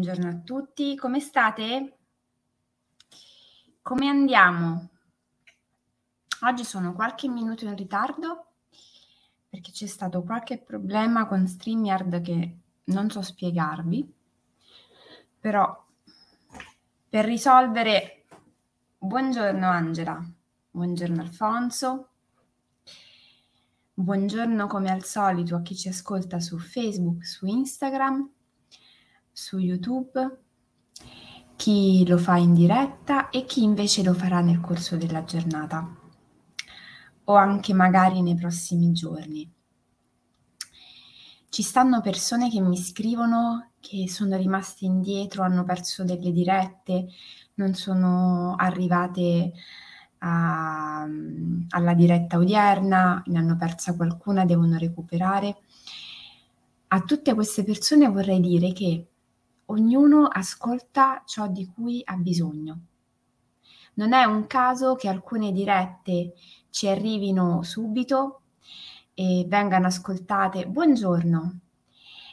Buongiorno a tutti, come state? Come andiamo? Oggi sono qualche minuto in ritardo perché c'è stato qualche problema con StreamYard che non so spiegarvi, però per risolvere, buongiorno Angela, buongiorno Alfonso, buongiorno come al solito a chi ci ascolta su Facebook, su Instagram su YouTube, chi lo fa in diretta e chi invece lo farà nel corso della giornata o anche magari nei prossimi giorni. Ci stanno persone che mi scrivono che sono rimaste indietro, hanno perso delle dirette, non sono arrivate a, alla diretta odierna, ne hanno persa qualcuna, devono recuperare. A tutte queste persone vorrei dire che ognuno ascolta ciò di cui ha bisogno. Non è un caso che alcune dirette ci arrivino subito e vengano ascoltate buongiorno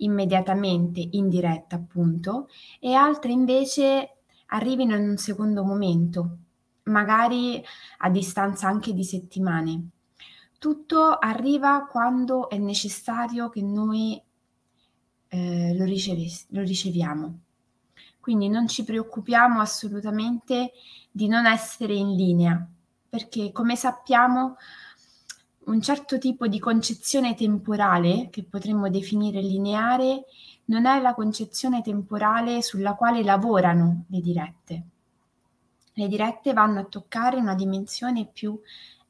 immediatamente in diretta appunto e altre invece arrivino in un secondo momento, magari a distanza anche di settimane. Tutto arriva quando è necessario che noi eh, lo, ricevis- lo riceviamo. Quindi non ci preoccupiamo assolutamente di non essere in linea, perché come sappiamo un certo tipo di concezione temporale, che potremmo definire lineare, non è la concezione temporale sulla quale lavorano le dirette. Le dirette vanno a toccare una dimensione più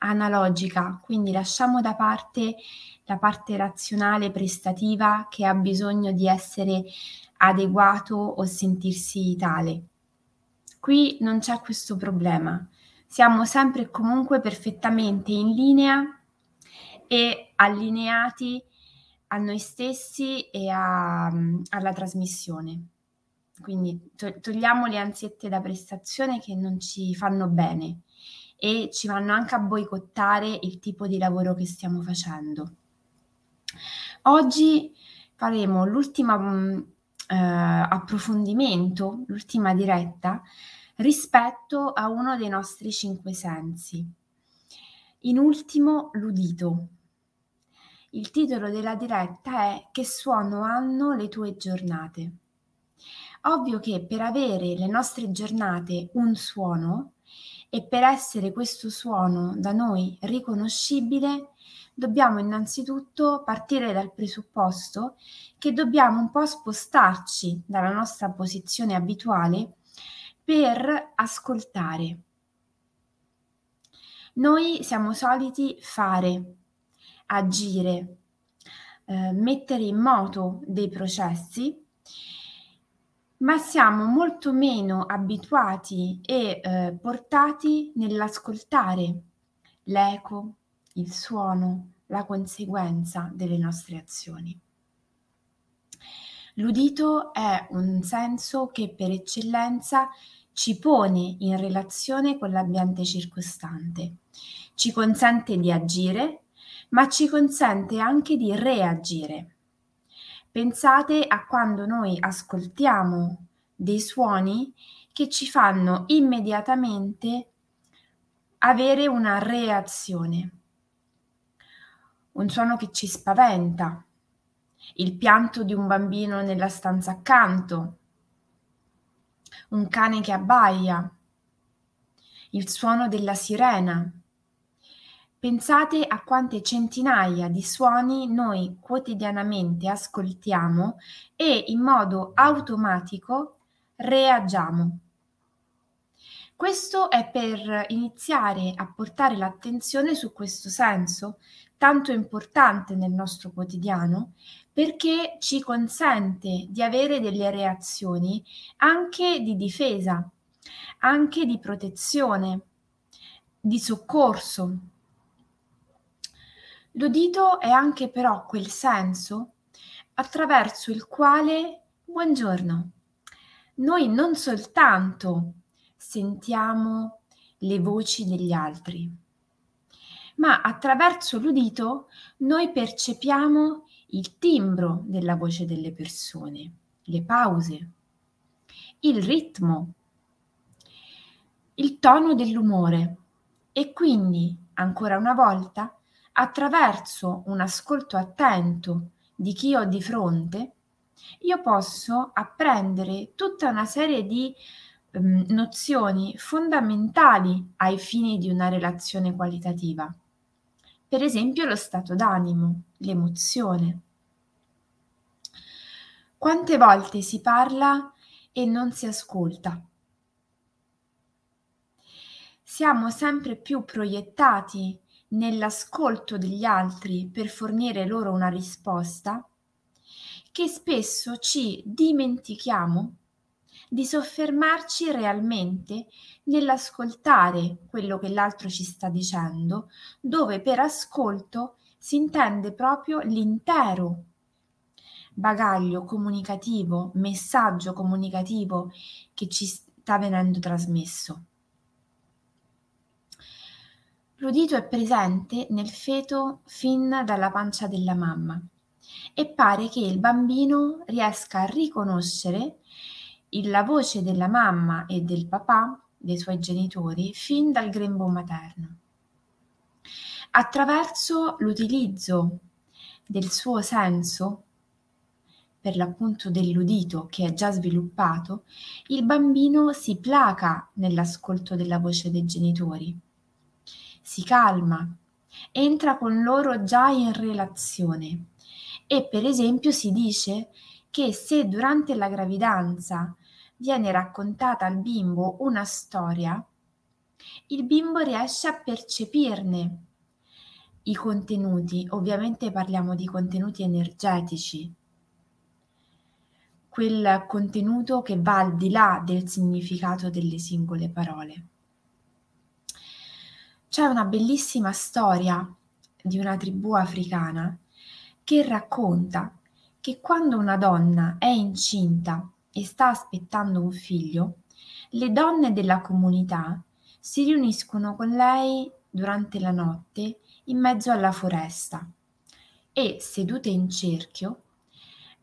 analogica, quindi lasciamo da parte la parte razionale prestativa che ha bisogno di essere adeguato o sentirsi tale. Qui non c'è questo problema, siamo sempre e comunque perfettamente in linea e allineati a noi stessi e a, alla trasmissione. Quindi to- togliamo le ansiette da prestazione che non ci fanno bene e ci vanno anche a boicottare il tipo di lavoro che stiamo facendo. Oggi faremo l'ultimo mm, eh, approfondimento, l'ultima diretta rispetto a uno dei nostri cinque sensi. In ultimo, l'udito. Il titolo della diretta è Che suono hanno le tue giornate? Ovvio che per avere le nostre giornate un suono, e per essere questo suono da noi riconoscibile dobbiamo innanzitutto partire dal presupposto che dobbiamo un po' spostarci dalla nostra posizione abituale per ascoltare. Noi siamo soliti fare, agire, eh, mettere in moto dei processi ma siamo molto meno abituati e eh, portati nell'ascoltare l'eco, il suono, la conseguenza delle nostre azioni. L'udito è un senso che per eccellenza ci pone in relazione con l'ambiente circostante, ci consente di agire, ma ci consente anche di reagire. Pensate a quando noi ascoltiamo dei suoni che ci fanno immediatamente avere una reazione. Un suono che ci spaventa, il pianto di un bambino nella stanza accanto, un cane che abbaia, il suono della sirena, Pensate a quante centinaia di suoni noi quotidianamente ascoltiamo e in modo automatico reagiamo. Questo è per iniziare a portare l'attenzione su questo senso tanto importante nel nostro quotidiano perché ci consente di avere delle reazioni anche di difesa, anche di protezione, di soccorso L'udito è anche però quel senso attraverso il quale, buongiorno, noi non soltanto sentiamo le voci degli altri, ma attraverso l'udito noi percepiamo il timbro della voce delle persone, le pause, il ritmo, il tono dell'umore. E quindi, ancora una volta, attraverso un ascolto attento di chi ho di fronte, io posso apprendere tutta una serie di um, nozioni fondamentali ai fini di una relazione qualitativa. Per esempio lo stato d'animo, l'emozione. Quante volte si parla e non si ascolta? Siamo sempre più proiettati nell'ascolto degli altri per fornire loro una risposta che spesso ci dimentichiamo di soffermarci realmente nell'ascoltare quello che l'altro ci sta dicendo, dove per ascolto si intende proprio l'intero bagaglio comunicativo, messaggio comunicativo che ci sta venendo trasmesso. L'udito è presente nel feto fin dalla pancia della mamma e pare che il bambino riesca a riconoscere la voce della mamma e del papà, dei suoi genitori, fin dal grembo materno. Attraverso l'utilizzo del suo senso, per l'appunto dell'udito che è già sviluppato, il bambino si placa nell'ascolto della voce dei genitori si calma, entra con loro già in relazione. E per esempio si dice che se durante la gravidanza viene raccontata al bimbo una storia, il bimbo riesce a percepirne i contenuti, ovviamente parliamo di contenuti energetici, quel contenuto che va al di là del significato delle singole parole. C'è una bellissima storia di una tribù africana che racconta che quando una donna è incinta e sta aspettando un figlio, le donne della comunità si riuniscono con lei durante la notte in mezzo alla foresta e, sedute in cerchio,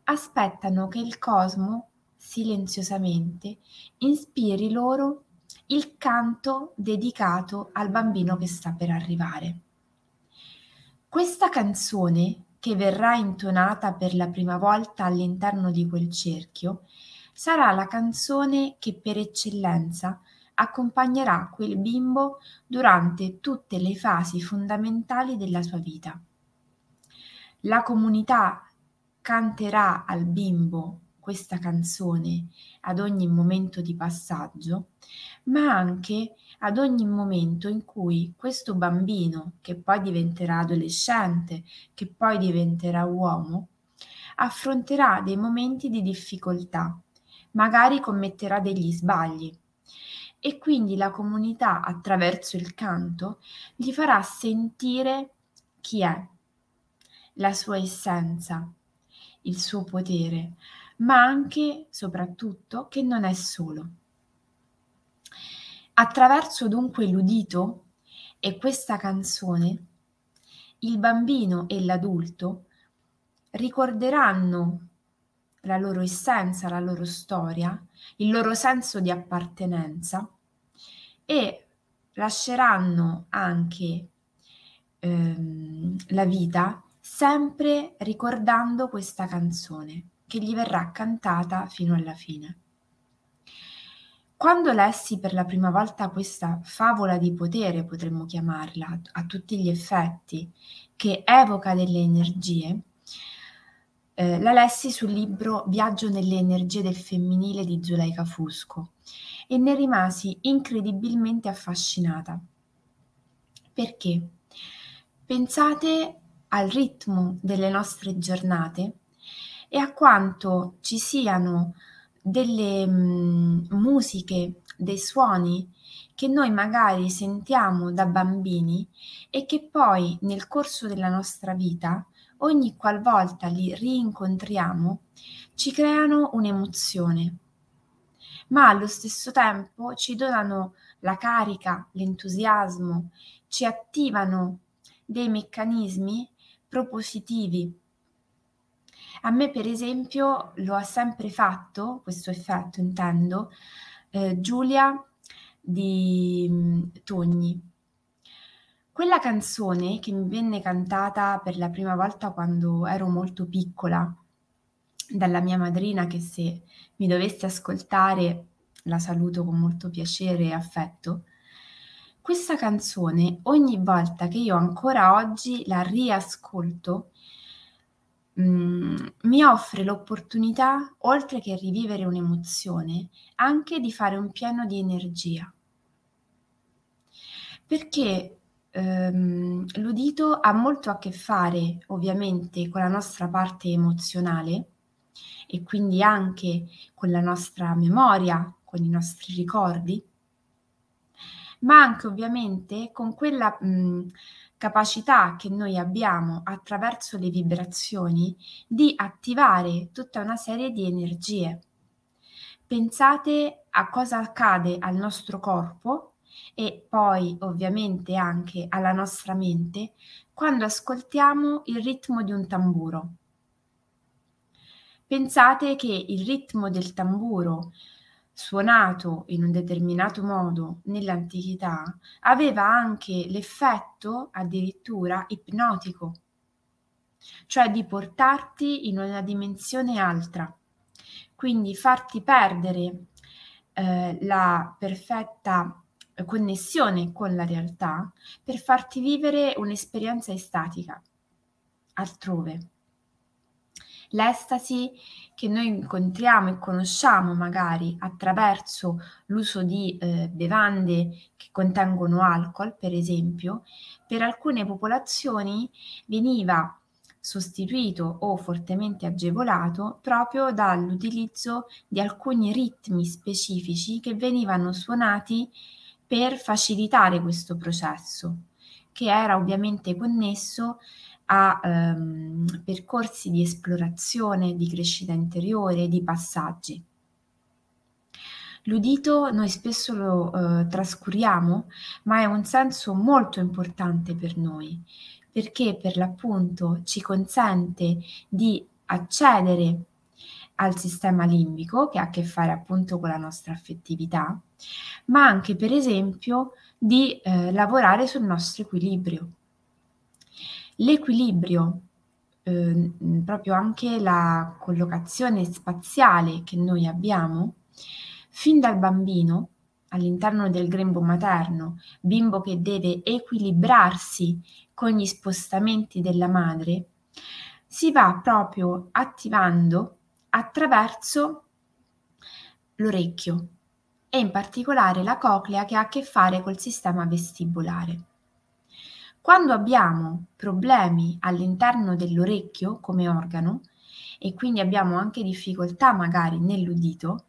aspettano che il cosmo silenziosamente ispiri loro il canto dedicato al bambino che sta per arrivare. Questa canzone, che verrà intonata per la prima volta all'interno di quel cerchio, sarà la canzone che per eccellenza accompagnerà quel bimbo durante tutte le fasi fondamentali della sua vita. La comunità canterà al bimbo questa canzone ad ogni momento di passaggio, ma anche ad ogni momento in cui questo bambino, che poi diventerà adolescente, che poi diventerà uomo, affronterà dei momenti di difficoltà, magari commetterà degli sbagli. E quindi la comunità attraverso il canto gli farà sentire chi è, la sua essenza, il suo potere, ma anche, soprattutto, che non è solo. Attraverso dunque l'udito e questa canzone, il bambino e l'adulto ricorderanno la loro essenza, la loro storia, il loro senso di appartenenza e lasceranno anche ehm, la vita sempre ricordando questa canzone che gli verrà cantata fino alla fine. Quando lessi per la prima volta questa favola di potere, potremmo chiamarla, a tutti gli effetti, che evoca delle energie, eh, la lessi sul libro Viaggio nelle energie del femminile di Zuleika Fusco e ne rimasi incredibilmente affascinata. Perché? Pensate al ritmo delle nostre giornate e a quanto ci siano delle mm, musiche, dei suoni che noi magari sentiamo da bambini e che poi nel corso della nostra vita, ogni qualvolta li rincontriamo, ci creano un'emozione, ma allo stesso tempo ci donano la carica, l'entusiasmo, ci attivano dei meccanismi propositivi A me per esempio lo ha sempre fatto, questo effetto intendo, ehm, Giulia di, mhmm, Togni. Quella canzone che mi venne cantata per la prima volta quando ero molto piccola dalla mia madrina che se mi dovesse ascoltare la saluto con molto piacere e affetto. Questa canzone ogni volta che io ancora oggi la riascolto mhmm, mi offre l'opportunità, oltre che rivivere un'emozione, anche di fare un pieno di energia. Perché, ehm, l'udito ha molto a che fare, ovviamente, con la nostra parte emozionale e quindi anche con la nostra memoria, con i nostri ricordi, ma anche ovviamente con quella, mhmm, capacità che noi abbiamo attraverso le vibrazioni di attivare tutta una serie di energie. Pensate a cosa accade al nostro corpo e poi ovviamente anche alla nostra mente quando ascoltiamo il ritmo di un tamburo. Pensate che il ritmo del tamburo suonato in un determinato modo nell'antichità aveva anche l'effetto addirittura ipnotico, cioè di portarti in una dimensione altra, quindi farti perdere eh, la perfetta connessione con la realtà per farti vivere un'esperienza estatica altrove. L'estasi che noi incontriamo e conosciamo magari attraverso l'uso di eh, bevande che contengono alcol, per esempio, per alcune popolazioni veniva sostituito o fortemente agevolato proprio dall'utilizzo di alcuni ritmi specifici che venivano suonati per facilitare questo processo, che era ovviamente connesso a ehm, percorsi di esplorazione, di crescita interiore, di passaggi. L'udito noi spesso lo eh, trascuriamo, ma è un senso molto importante per noi, perché per l'appunto ci consente di accedere al sistema limbico, che ha a che fare appunto con la nostra affettività, ma anche per esempio di eh, lavorare sul nostro equilibrio. L'equilibrio, ehm, proprio anche la collocazione spaziale che noi abbiamo, fin dal bambino, all'interno del grembo materno, bimbo che deve equilibrarsi con gli spostamenti della madre, si va proprio attivando attraverso l'orecchio e in particolare la coclea che ha a che fare col sistema vestibolare. Quando abbiamo problemi all'interno dell'orecchio come organo e quindi abbiamo anche difficoltà magari nell'udito,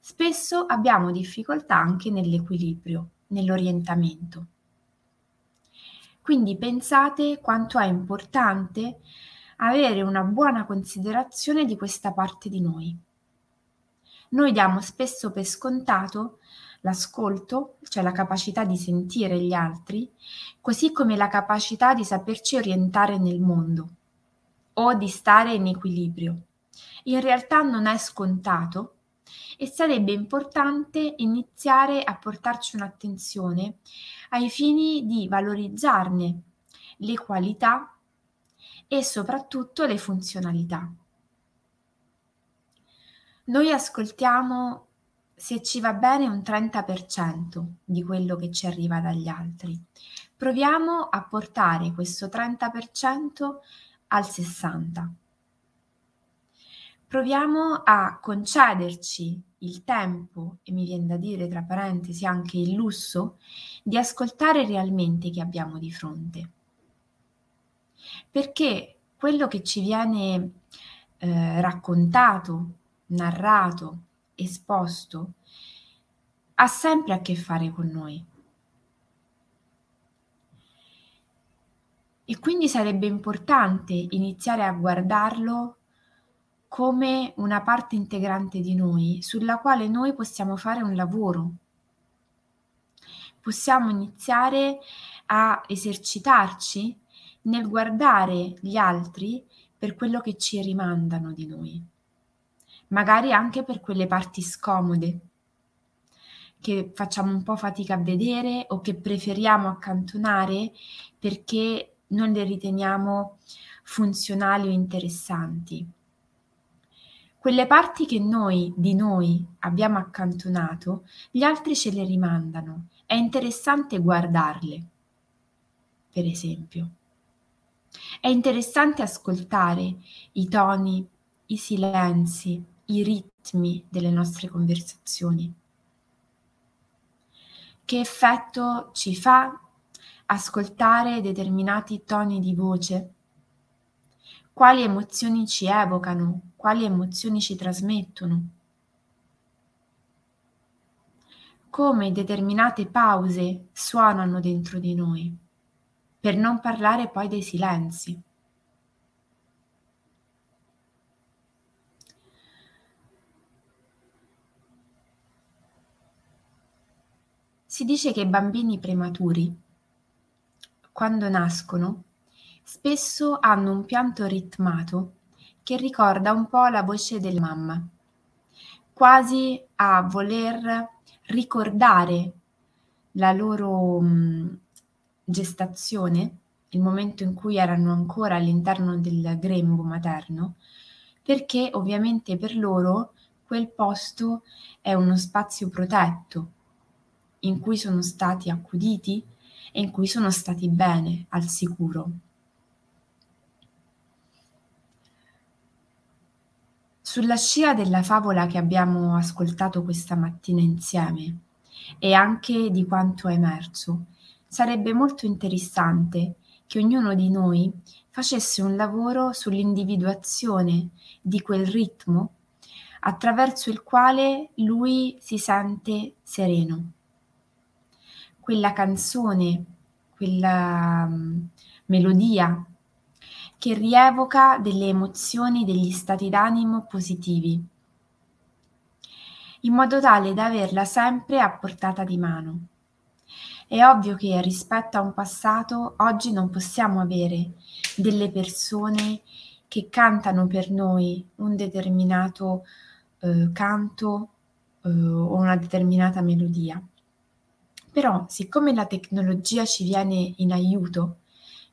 spesso abbiamo difficoltà anche nell'equilibrio, nell'orientamento. Quindi pensate quanto è importante avere una buona considerazione di questa parte di noi. Noi diamo spesso per scontato l'ascolto, cioè la capacità di sentire gli altri, così come la capacità di saperci orientare nel mondo o di stare in equilibrio. In realtà non è scontato e sarebbe importante iniziare a portarci un'attenzione ai fini di valorizzarne le qualità e soprattutto le funzionalità. Noi ascoltiamo, se ci va bene, un 30% di quello che ci arriva dagli altri. Proviamo a portare questo 30% al 60%. Proviamo a concederci il tempo, e mi viene da dire tra parentesi anche il lusso, di ascoltare realmente chi abbiamo di fronte. Perché quello che ci viene eh, raccontato, narrato, esposto, ha sempre a che fare con noi. E quindi sarebbe importante iniziare a guardarlo come una parte integrante di noi, sulla quale noi possiamo fare un lavoro. Possiamo iniziare a esercitarci nel guardare gli altri per quello che ci rimandano di noi, magari anche per quelle parti scomode che facciamo un po' fatica a vedere o che preferiamo accantonare perché non le riteniamo funzionali o interessanti. Quelle parti che noi di noi abbiamo accantonato, gli altri ce le rimandano. È interessante guardarle, per esempio. È interessante ascoltare i toni, i silenzi, i ritmi delle nostre conversazioni. Che effetto ci fa ascoltare determinati toni di voce? Quali emozioni ci evocano? Quali emozioni ci trasmettono? Come determinate pause suonano dentro di noi, per non parlare poi dei silenzi. Si dice che i bambini prematuri, quando nascono, spesso hanno un pianto ritmato che ricorda un po' la voce della mamma, quasi a voler ricordare la loro mh, gestazione, il momento in cui erano ancora all'interno del grembo materno, perché ovviamente per loro quel posto è uno spazio protetto in cui sono stati accuditi e in cui sono stati bene, al sicuro. Sulla scia della favola che abbiamo ascoltato questa mattina insieme e anche di quanto è emerso, sarebbe molto interessante che ognuno di noi facesse un lavoro sull'individuazione di quel ritmo attraverso il quale lui si sente sereno quella canzone, quella um, melodia che rievoca delle emozioni, degli stati d'animo positivi, in modo tale da averla sempre a portata di mano. È ovvio che rispetto a un passato oggi non possiamo avere delle persone che cantano per noi un determinato eh, canto eh, o una determinata melodia. Però, siccome la tecnologia ci viene in aiuto,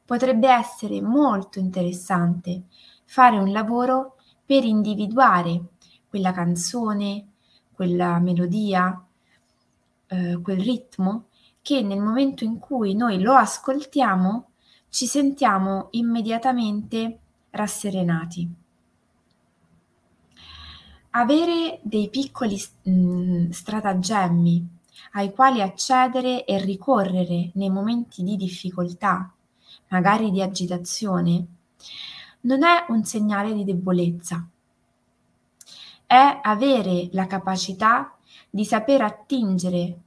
potrebbe essere molto interessante fare un lavoro per individuare quella canzone, quella melodia, eh, quel ritmo che nel momento in cui noi lo ascoltiamo ci sentiamo immediatamente rasserenati. Avere dei piccoli mh, mm, stratagemmi ai quali accedere e ricorrere nei momenti di difficoltà, magari di agitazione, non è un segnale di debolezza, è avere la capacità di saper attingere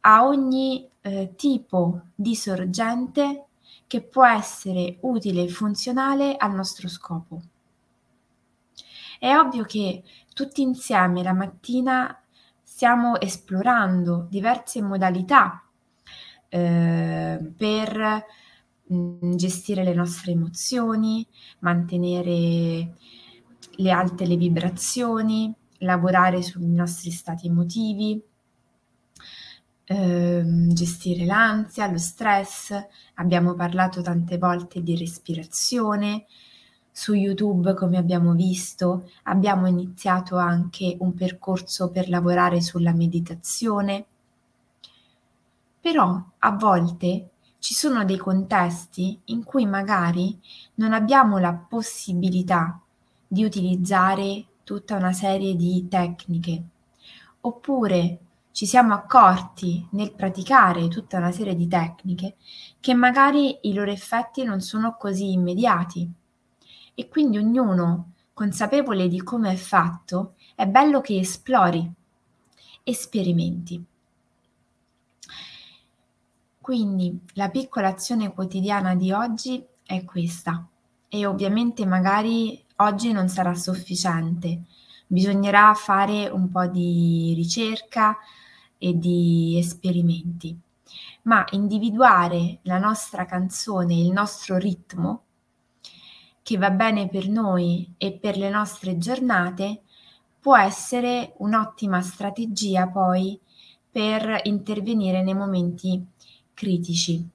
a ogni eh, tipo di sorgente che può essere utile e funzionale al nostro scopo. È ovvio che tutti insieme la mattina stiamo esplorando diverse modalità eh, per mm, gestire le nostre emozioni, mantenere le alte le vibrazioni, lavorare sui nostri stati emotivi, eh, gestire l'ansia, lo stress. Abbiamo parlato tante volte di respirazione, su YouTube, come abbiamo visto, abbiamo iniziato anche un percorso per lavorare sulla meditazione. Però a volte ci sono dei contesti in cui magari non abbiamo la possibilità di utilizzare tutta una serie di tecniche, oppure ci siamo accorti nel praticare tutta una serie di tecniche che magari i loro effetti non sono così immediati e quindi ognuno, consapevole di come è fatto, è bello che esplori e sperimenti. Quindi la piccola azione quotidiana di oggi è questa. E ovviamente magari oggi non sarà sufficiente, bisognerà fare un po' di ricerca e di esperimenti, ma individuare la nostra canzone, il nostro ritmo che va bene per noi e per le nostre giornate può essere un'ottima strategia poi per intervenire nei momenti critici.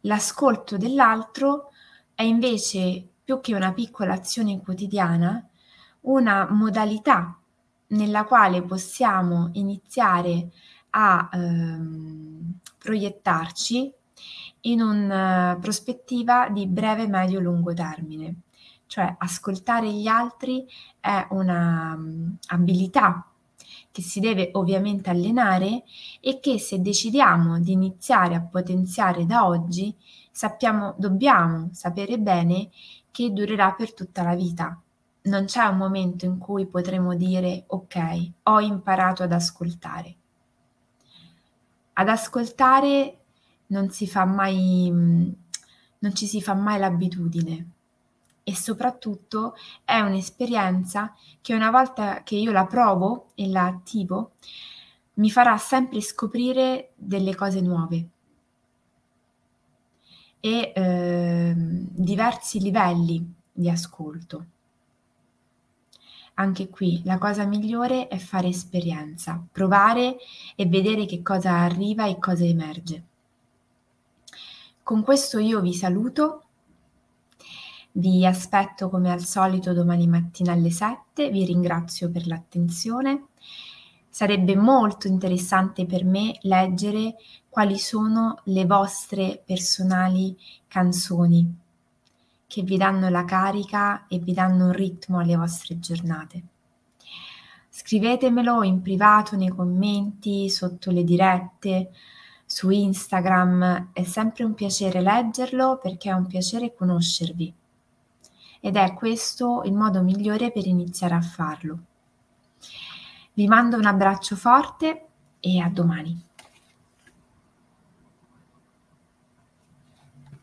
L'ascolto dell'altro è invece più che una piccola azione quotidiana, una modalità nella quale possiamo iniziare a ehm, proiettarci in una prospettiva di breve, medio, lungo termine. Cioè ascoltare gli altri è una um, abilità che si deve ovviamente allenare e che se decidiamo di iniziare a potenziare da oggi, sappiamo, dobbiamo sapere bene che durerà per tutta la vita. Non c'è un momento in cui potremo dire ok, ho imparato ad ascoltare. Ad ascoltare non si fa mai, non ci si fa mai l'abitudine e soprattutto è un'esperienza che una volta che io la provo e la attivo mi farà sempre scoprire delle cose nuove e eh, diversi livelli di ascolto. Anche qui la cosa migliore è fare esperienza, provare e vedere che cosa arriva e cosa emerge. Con questo io vi saluto vi aspetto come al solito domani mattina alle 7, vi ringrazio per l'attenzione. Sarebbe molto interessante per me leggere quali sono le vostre personali canzoni che vi danno la carica e vi danno un ritmo alle vostre giornate. Scrivetemelo in privato nei commenti, sotto le dirette, su Instagram. È sempre un piacere leggerlo perché è un piacere conoscervi ed è questo il modo migliore per iniziare a farlo. Vi mando un abbraccio forte e a domani.